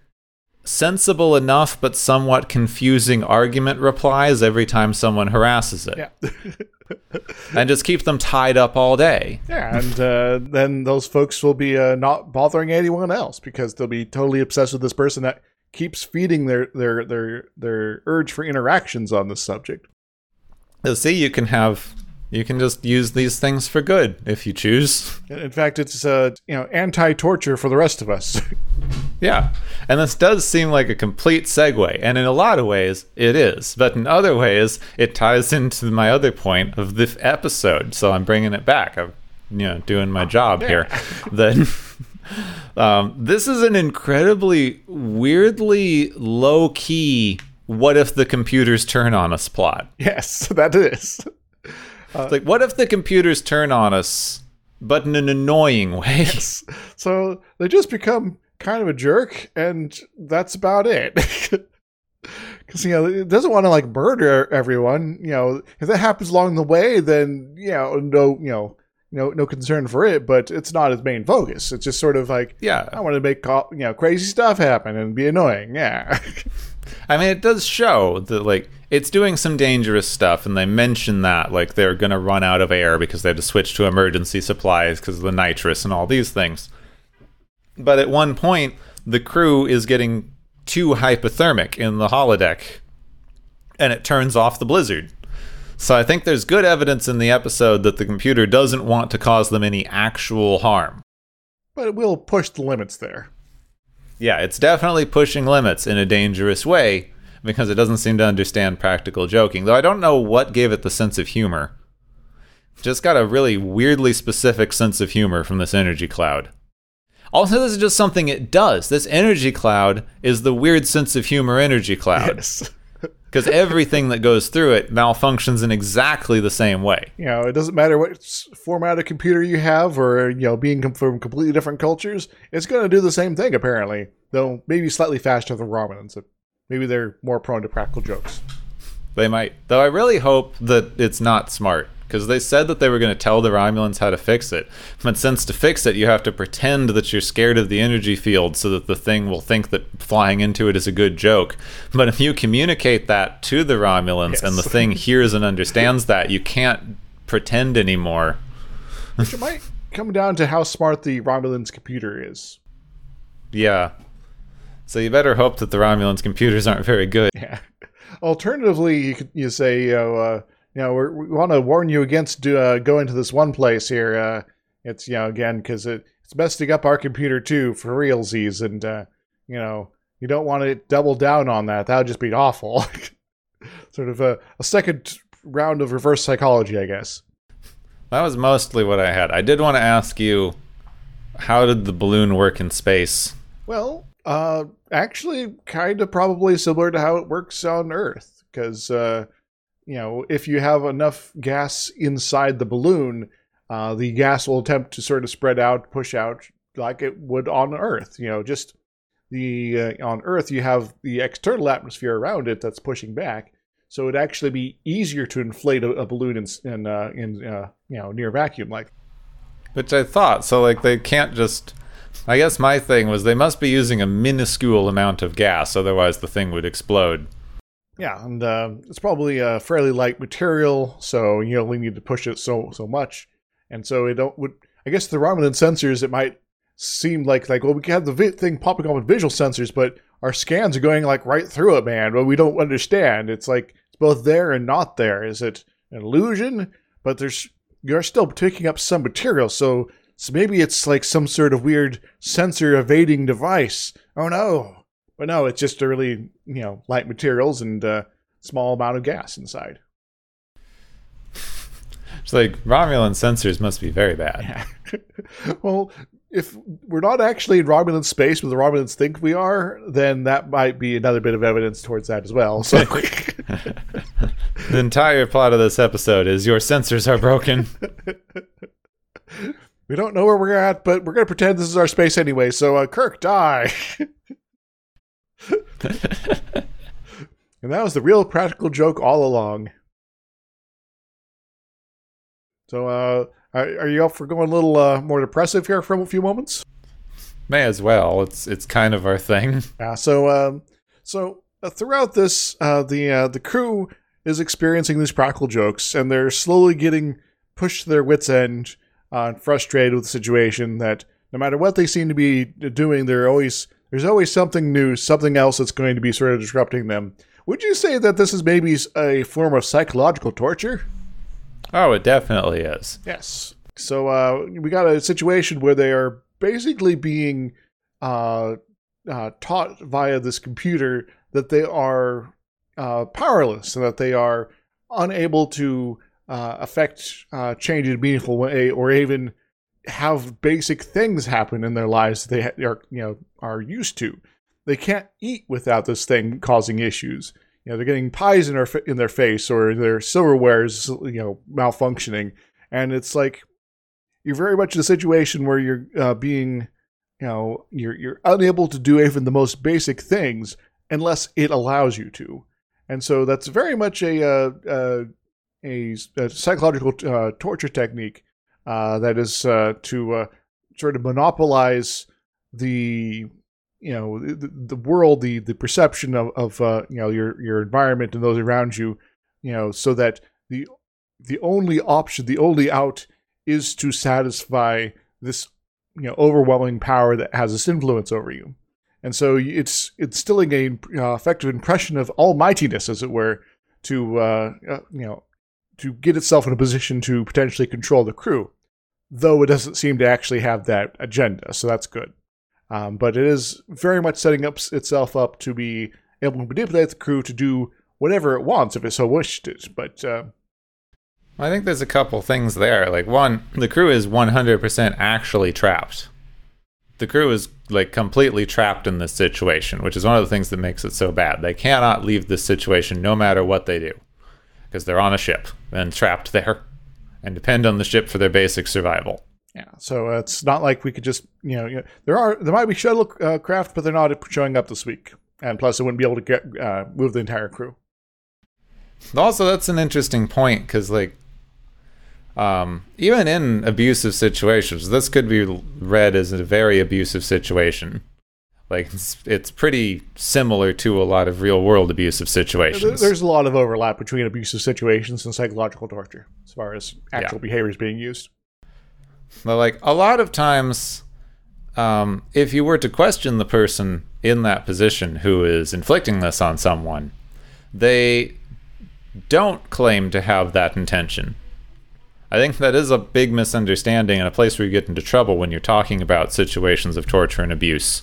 sensible enough but somewhat confusing argument replies every time someone harasses it. yeah. And just keep them tied up all day. Yeah, and uh, then those folks will be uh, not bothering anyone else because they'll be totally obsessed with this person that keeps feeding their their their their urge for interactions on this subject. You'll see you can have you can just use these things for good if you choose. In fact, it's uh, you know anti-torture for the rest of us. Yeah. And this does seem like a complete segue, and in a lot of ways it is. But in other ways, it ties into my other point of this episode. So I'm bringing it back. I'm you know doing my job here. Then um, this is an incredibly weirdly low key what if the computers turn on us plot. yes, that is. It's like what if the computers turn on us but in an annoying way. Yes. So they just become kind of a jerk, and that's about it. Because you know it doesn't want to like murder everyone. You know if that happens along the way, then you know no you know no no concern for it. But it's not its main focus. It's just sort of like yeah. I want to make you know crazy stuff happen and be annoying. Yeah, I mean, it does show that like it's doing some dangerous stuff, and they mention that like they're gonna run out of air because they had to switch to emergency supplies because of the nitrous and all these things. But at one point, the crew is getting too hypothermic in the holodeck, and it turns off the blizzard. So I think there's good evidence in the episode that the computer doesn't want to cause them any actual harm. but it will push the limits there. Yeah, it's definitely pushing limits in a dangerous way because it doesn't seem to understand practical joking. Though I don't know what gave it the sense of humor. Just got a really weirdly specific sense of humor from this energy cloud. Also, this is just something it does. This energy cloud is the weird sense of humor energy cloud Yes. Because everything that goes through it malfunctions in exactly the same way. You know, it doesn't matter what format of computer you have, or you know, being from completely different cultures. It's going to do the same thing, apparently. Though maybe slightly faster than Romulans. So maybe they're more prone to practical jokes. They might. Though I really hope that it's not smart because they said that they were going to tell the Romulans how to fix it. But since to fix it, you have to pretend that you're scared of the energy field so that the thing will think that flying into it is a good joke. But if you communicate that to the Romulans yes. and the thing hears and understands that, you can't pretend anymore. Which might come down to how smart the Romulans' computer is. Yeah. So you better hope that the Romulans' computers aren't very good. Yeah. Alternatively, you could you say, you know, uh, you know, we want to warn you against do, uh, going to this one place here. Uh, it's you know again because it, it's messing up our computer too for realsies, and uh, you know you don't want to double down on that. That would just be awful. sort of a, a second round of reverse psychology, I guess. That was mostly what I had. I did want to ask you, how did the balloon work in space? Well, uh, actually, kind of probably similar to how it works on Earth, because uh, you know, if you have enough gas inside the balloon, uh, the gas will attempt to sort of spread out, push out like it would on Earth. You know, just the uh, on Earth you have the external atmosphere around it that's pushing back, so it'd actually be easier to inflate a, a balloon in in, uh, in uh, you know near vacuum like. Which I thought so. Like they can't just. I guess my thing was they must be using a minuscule amount of gas, otherwise the thing would explode. Yeah, and uh, it's probably a fairly light material, so you only need to push it so so much, and so it don't would. I guess the Romulan sensors it might seem like like well we can have the vi- thing popping up with visual sensors, but our scans are going like right through it, man. But we don't understand. It's like it's both there and not there. Is it an illusion? But there's you're still picking up some material, so so maybe it's like some sort of weird sensor evading device. Oh no! But no, it's just a really, you know, light materials and uh, small amount of gas inside. It's like Romulan sensors must be very bad. Yeah. well, if we're not actually in Romulan space where the Romulans think we are, then that might be another bit of evidence towards that as well. So the entire plot of this episode is your sensors are broken. we don't know where we're at, but we're going to pretend this is our space anyway. So, uh, Kirk, die. and that was the real practical joke all along. So, uh, are, you up for going a little uh, more depressive here for a few moments? May as well. It's it's kind of our thing. Yeah. So, um, so uh, throughout this, uh, the uh, the crew is experiencing these practical jokes, and they're slowly getting pushed to their wits' end, uh, frustrated with the situation. That no matter what they seem to be doing, they're always there's always something new, something else that's going to be sort of disrupting them. Would you say that this is maybe a form of psychological torture? Oh, it definitely is. Yes. So uh, we got a situation where they are basically being uh, uh, taught via this computer that they are uh, powerless and that they are unable to uh, affect uh, change in a meaningful way or even have basic things happen in their lives that they are you know are used to. They can't eat without this thing causing issues. You know, they're getting pies in their in their face or their silverware is you know malfunctioning, and it's like you're very much in a situation where you're uh, being you know you're you're unable to do even the most basic things unless it allows you to, and so that's very much a uh, uh, a, a, psychological uh, torture technique that is uh, to uh, sort of monopolize the you know the, the world, the the perception of, of uh, you know your your environment and those around you, you know, so that the the only option, the only out, is to satisfy this you know overwhelming power that has this influence over you, and so it's instilling a uh, effective impression of almightiness, as it were, to uh, uh, you know to get itself in a position to potentially control the crew, though it doesn't seem to actually have that agenda. So that's good. Um, but it is very much setting up itself up to be able to manipulate the crew to do whatever it wants if it so wished it. But uh, I think there's a couple things there. Like one, the crew is 100% actually trapped. The crew is like completely trapped in this situation, which is one of the things that makes it so bad. They cannot leave this situation no matter what they do because they're on a ship and trapped there and depend on the ship for their basic survival. Yeah, so uh, it's not like we could just you know, you know there are there might be shuttle uh, craft, but they're not showing up this week, and plus, it wouldn't be able to get uh, move the entire crew. Also, that's an interesting point because like um, even in abusive situations, this could be read as a very abusive situation. Like it's, it's pretty similar to a lot of real world abusive situations. There's a lot of overlap between abusive situations and psychological torture as far as actual Yeah. behaviors being used. But like a lot of times, um, if you were to question the person in that position who is inflicting this on someone, they don't claim to have that intention. I think that is a big misunderstanding and a place where you get into trouble when you're talking about situations of torture and abuse.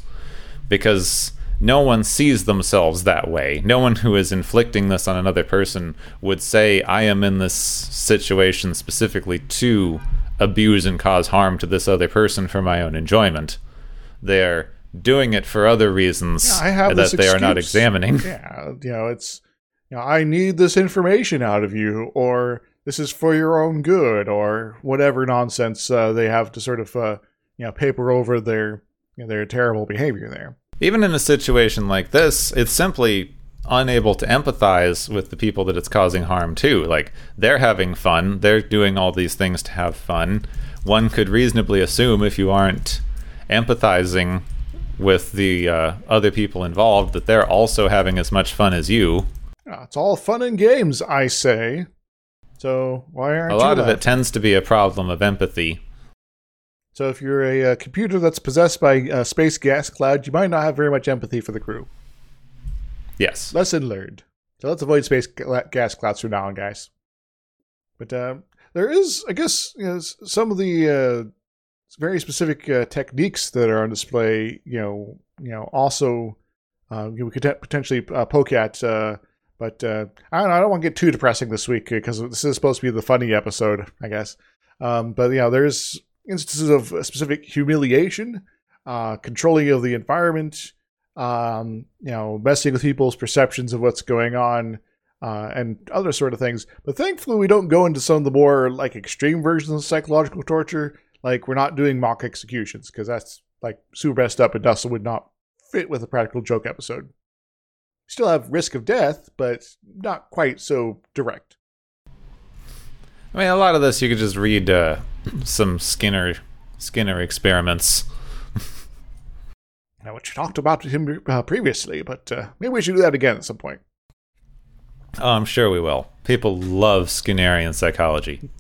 Because no one sees themselves that way. No one who is inflicting this on another person would say, I am in this situation specifically to abuse and cause harm to this other person for my own enjoyment. They're doing it for other reasons Yeah, I have that they are not examining. Yeah, you know, it's you know, I need this information out of you, or this is for your own good, or whatever nonsense uh, they have to sort of uh, you know paper over their their terrible behavior there. Even in a situation like this, it's simply unable to empathize with the people that it's causing harm to. Like, they're having fun, they're doing all these things to have fun. One could reasonably assume if you aren't empathizing with the uh, other people involved that they're also having as much fun as you. It's all fun and games, I say. So why aren't a lot of it tends to be a problem of empathy. So if you're a, uh computer that's possessed by a space gas cloud, you might not have very much empathy for the crew. Yes. Lesson learned. So let's avoid space gas clouds from now on, guys. But uh, there is, I guess, you know, some of the uh, very specific uh, techniques that are on display. You know, you know, also uh, we could te- potentially uh, poke at. Uh, but uh, I don't know. I don't want to get too depressing this week because this is supposed to be the funny episode, I guess. Um, but you know, there's instances of specific humiliation, uh, controlling of the environment, um, you know, messing with people's perceptions of what's going on, uh, and other sort of things. But thankfully, we don't go into some of the more like extreme versions of psychological torture. Like we're not doing mock executions because that's like super messed up and Dustin would not fit with a practical joke episode. Still have risk of death, but not quite so direct. I mean, a lot of this you could just read uh, some Skinner Skinner experiments. Now, which we talked about him uh, previously, but uh, maybe we should do that again at some point. Oh, I'm sure we will. People love Skinnerian psychology.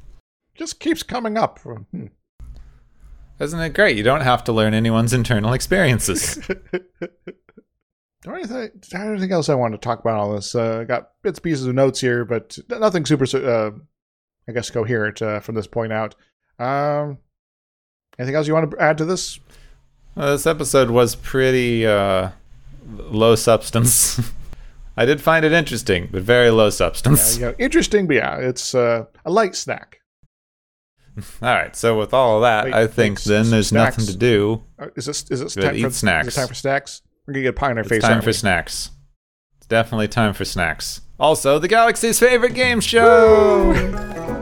Just keeps coming up. Hmm. Isn't it great? You don't have to learn anyone's internal experiences. Don't anything, anything else I want to talk about on this? Uh, I got bits and pieces of notes here, but nothing super, uh, I guess, coherent uh, from this point out. Um, anything else you want to add to this? Well, this episode was pretty uh, low substance. I did find it interesting, but very low Uh, substance. you know, interesting, but yeah, it's uh, a light snack. All right, so with all of that, Wait, I think then there's snacks. nothing to do. Uh, is this is this time eat for snacks. Is it time for snacks? We're gonna get a pie in our It's face. time for we? snacks. It's definitely time for snacks. Also, the galaxy's favorite game show.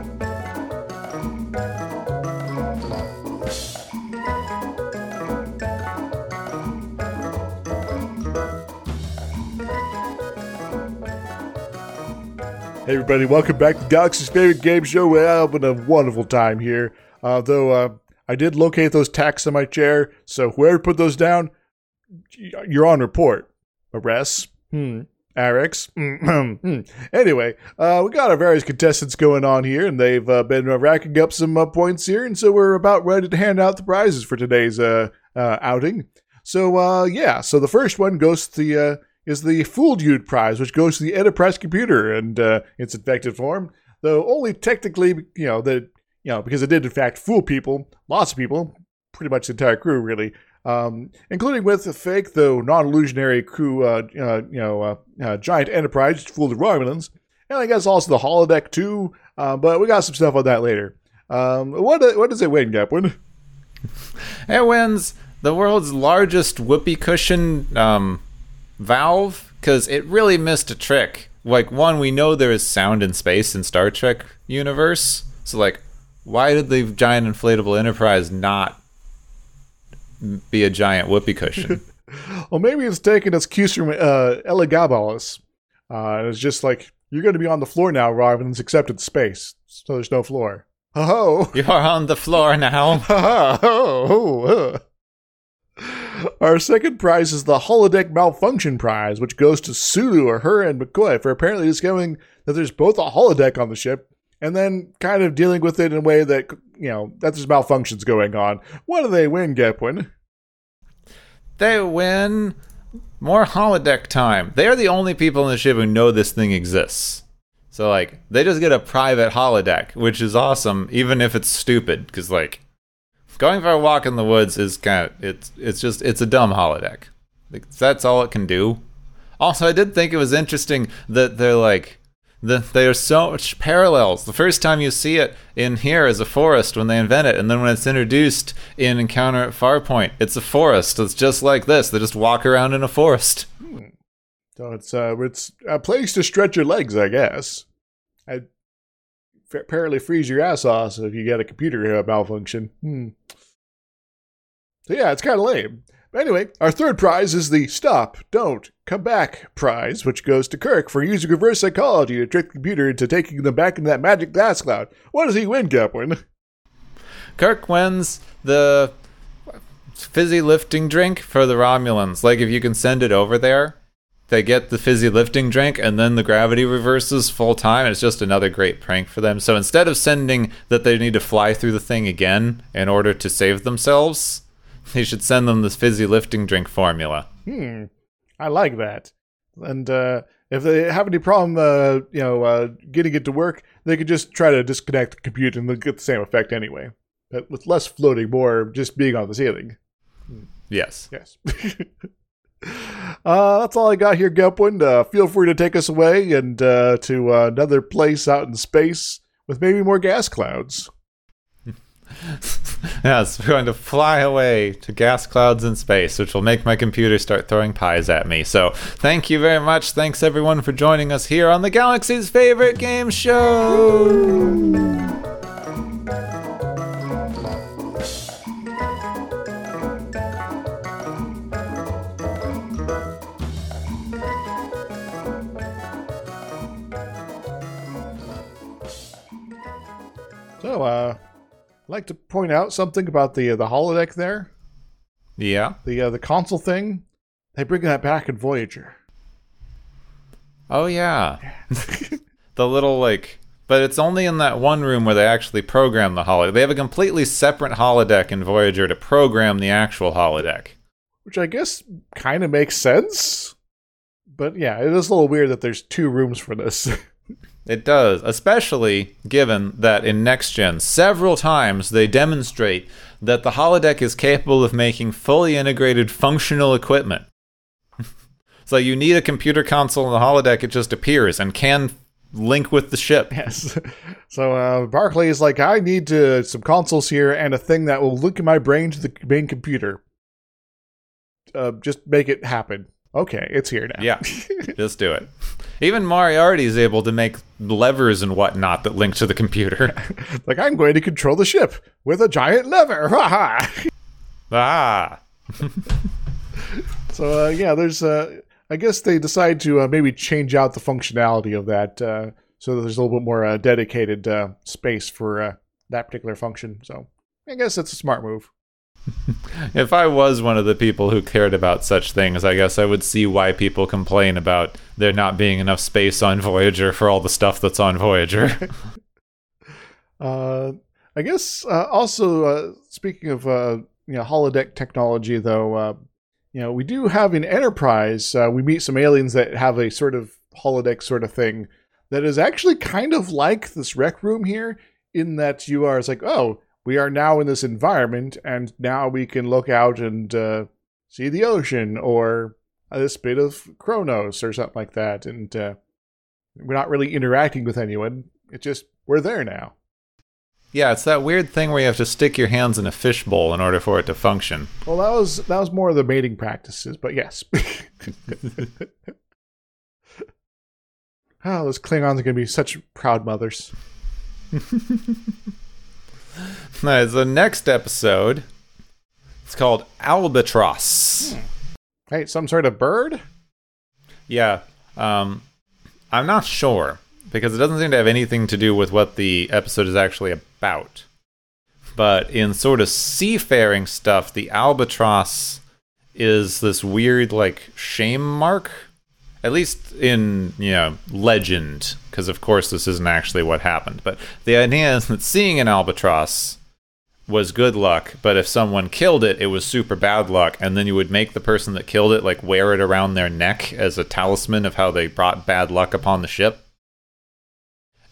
Hey everybody, welcome back to Galaxy's favorite game show. We're having a wonderful time here. Uh, though uh, I did locate those tacks in my chair, so whoever put those down, you're on report. Arrests. Hmm. Arex. Hmm. Hmm. Anyway, uh, we got our various contestants going on here, and they've uh, been uh, racking up some uh, points here, and so we're about ready to hand out the prizes for today's uh, uh, outing. So yeah, so the first one goes to the is the Fool Dude prize, which goes to the Enterprise computer and uh, its infected form. Though only technically, you know, that you know because it did in fact fool people, lots of people, pretty much the entire crew really, um, including with the fake though non-illusionary crew, uh, uh, you know, uh, uh, giant Enterprise fooled the Romulans, and I guess also the holodeck too. Uh, but we got some stuff on that later. Um, what what does it win, Gepwin? It wins the world's largest whoopee cushion um, valve because it really missed a trick. Like one, we know there is sound in space in Star Trek universe, so like, why did the giant inflatable Enterprise not be a giant whoopee cushion? Well, maybe it's taking its cues from uh, Elagabalus. Uh, it's just like, you're going to be on the floor now rather than it's accepted space. So there's no floor. Oh, You're on the floor now. oh, Our second prize is the holodeck malfunction prize, which goes to Sulu Uhura and McCoy for apparently discovering that there's both a holodeck on the ship and then kind of dealing with it in a way that you know that there's malfunctions going on. What do they win, Gepwin? They win more holodeck time. They are the only people in the ship who know this thing exists. So like they just get a private holodeck, which is awesome, even if it's stupid. Because like going for a walk in the woods is kind of it's it's just it's a dumb holodeck. Like, that's all it can do. Also, I did think it was interesting that they're like the, there's so much parallels. The first time you see it in here is a forest when they invent it, and then when it's introduced in Encounter at Farpoint, it's a forest. It's just like this. They just walk around in a forest. So it's uh, it's a place to stretch your legs, I guess. I apparently freeze your ass off if you get a computer malfunction. Hmm. So yeah, it's kind of lame. But anyway, our third prize is the Stop, Don't, Come Back prize, which goes to Kirk for using reverse psychology to trick the computer into taking them back into that magic gas cloud. What does he win, Gepwin? Kirk wins the fizzy lifting drink for the Romulans. Like, if you can send it over there, they get the fizzy lifting drink, and then the gravity reverses full time. It's just another great prank for them. So instead of sending that they need to fly through the thing again in order to save themselves, they should send them this fizzy lifting drink formula. Hmm. I like that. And uh, if they have any problem, uh, you know, uh, getting it to work, they could just try to disconnect the computer and they'll get the same effect anyway. But with less floating, more just being on the ceiling. Yes. Yes. uh, that's all I got here, Gepwin. Uh, feel free to take us away and uh, to uh, another place out in space with maybe more gas clouds. yes, we're going to fly away to gas clouds in space, which will make my computer start throwing pies at me. So, thank you very much. Thanks everyone for joining us here on the Galaxy's favorite game show. So, uh, I'd like to point out something about the uh, the holodeck there. Yeah. The uh, the console thing. They bring that back in Voyager. Oh yeah. the little like but it's only in that one room where they actually program the holodeck. They have a completely separate holodeck in Voyager to program the actual holodeck. Which I guess kind of makes sense. But yeah, it is a little weird that there's two rooms for this. It does, especially given that in Next Gen, several times they demonstrate that the holodeck is capable of making fully integrated functional equipment. so you need a computer console in the holodeck, it just appears and can link with the ship. yes. So uh, Barclay is like, I need to, some consoles here and a thing that will link my brain to the main computer. Uh, just make it happen. Okay, it's here now. Yeah, just do it. Even Moriarty is able to make levers and whatnot that link to the computer. like I'm going to control the ship with a giant lever. Ha ha. ah. so uh, yeah, there's. Uh, I guess they decide to uh, maybe change out the functionality of that, uh, so that there's a little bit more uh, dedicated uh, space for uh, that particular function. So I guess that's a smart move. if I was one of the people who cared about such things, I guess I would see why people complain about there not being enough space on Voyager for all the stuff that's on Voyager. uh, I guess uh, also uh, speaking of uh, you know holodeck technology, though, uh, you know we do have in Enterprise uh, we meet some aliens that have a sort of holodeck sort of thing that is actually kind of like this rec room here, in that you are it's like oh we are now in this environment and now we can look out and uh, see the ocean or this bit of Kronos or something like that. And uh, we're not really interacting with anyone. It's just, we're there now. Yeah, it's that weird thing where you have to stick your hands in a fishbowl in order for it to function. Well, that was that was more of the mating practices, but yes. oh, those Klingons are going to be such proud mothers. Right, the next episode, it's called Albatross. Hey, some sort of bird? Yeah, um, I'm not sure. because it doesn't seem to have anything to do with what the episode is actually about. But in sort of seafaring stuff, the albatross is this weird like shame mark at least in you know legend because of course this isn't actually what happened. But the idea is that seeing an albatross was good luck but if someone killed it it was super bad luck. And then you would make the person that killed it like wear it around their neck as a talisman of how they brought bad luck upon the ship.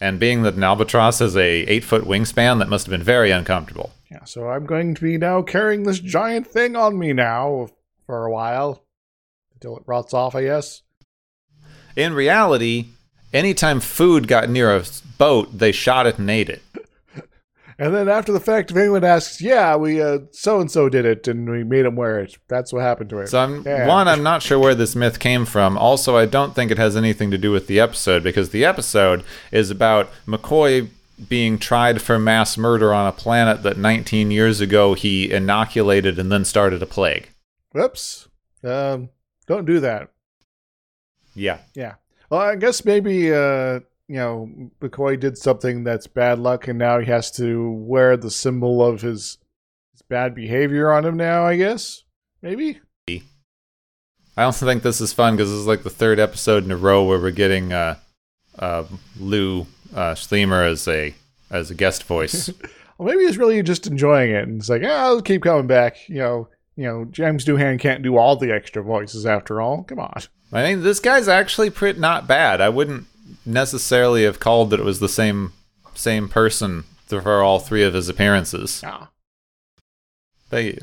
And being that an albatross has a eight foot wingspan that must have been very uncomfortable. Yeah, so I'm going to be now carrying this giant thing on me now for a while until it rots off, I guess. In reality anytime food got near a boat they shot it and ate it And then after the fact, if anyone asks, yeah, we uh so and so did it, and we made him wear it. That's what happened to him. So I'm Yeah. one, I'm not sure where this myth came from. Also, I don't think it has anything to do with the episode because the episode is about McCoy being tried for mass murder on a planet that 19 years ago he inoculated and then started a plague. Whoops. Um, don't do that. Yeah. Yeah. Well, I guess maybe uh, you know, McCoy did something that's bad luck, and now he has to wear the symbol of his, his bad behavior on him. Now, I guess maybe. I also think this is fun because this is like the third episode in a row where we're getting uh, uh, Lou uh, Scheimer as a as a guest voice. Well, maybe he's really just enjoying it, and it's like, ah, I'll keep coming back. You know, you know, James Doohan can't do all the extra voices after all. Come on. I mean, this guy's actually pretty not bad. I wouldn't necessarily have called that it was the same same person for all three of his appearances. Ah. But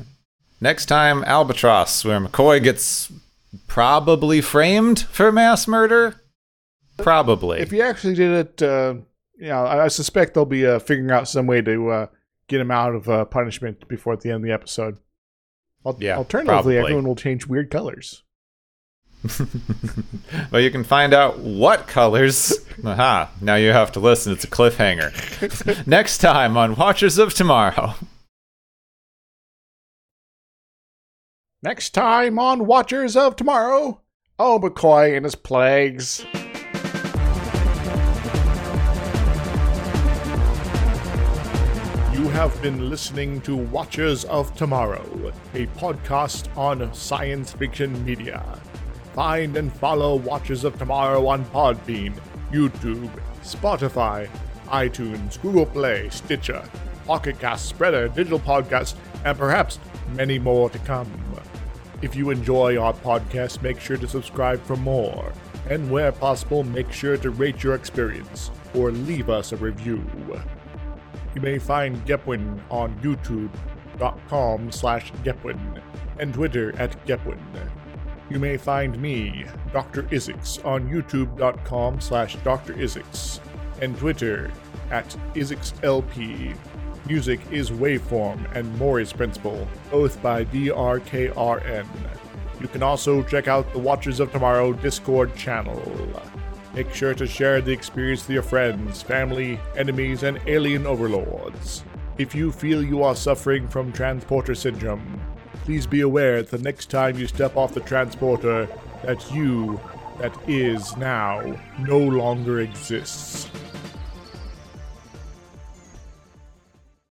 next time, Albatross, where McCoy gets probably framed for mass murder. Probably. If he actually did it, uh, you know, I, I suspect they'll be uh, figuring out some way to uh, get him out of uh, punishment before at the end of the episode. Al- Yeah, Alternatively, probably. everyone will change weird colors. but you can find out what colors. Aha! Now you have to listen. It's a cliffhanger. next time on Watchers of Tomorrow. Next time on Watchers of Tomorrow, oh McCoy and his plagues. You have been listening to Watchers of Tomorrow, a podcast on science fiction media. Find and follow Watchers of Tomorrow on Podbean, YouTube, Spotify, iTunes, Google Play, Stitcher, Pocket Cast, Spreaker, Digital Podcast, and perhaps many more to come. If you enjoy our podcast, make sure to subscribe for more. And where possible, make sure to rate your experience or leave us a review. You may find Gepwin on youtube.com slash Gepwin and Twitter at Gepwin. You may find me, Dr. Isix, on youtube.com slash Dr. Isix and Twitter at IsixLP. Music is Waveform and Maury's Principle, both by DRKRN. You can also check out the Watchers of Tomorrow Discord channel. Make sure to share the experience with your friends, family, enemies, and alien overlords. If you feel you are suffering from transporter syndrome, please be aware that the next time you step off the transporter, that you, that is now, no longer exists.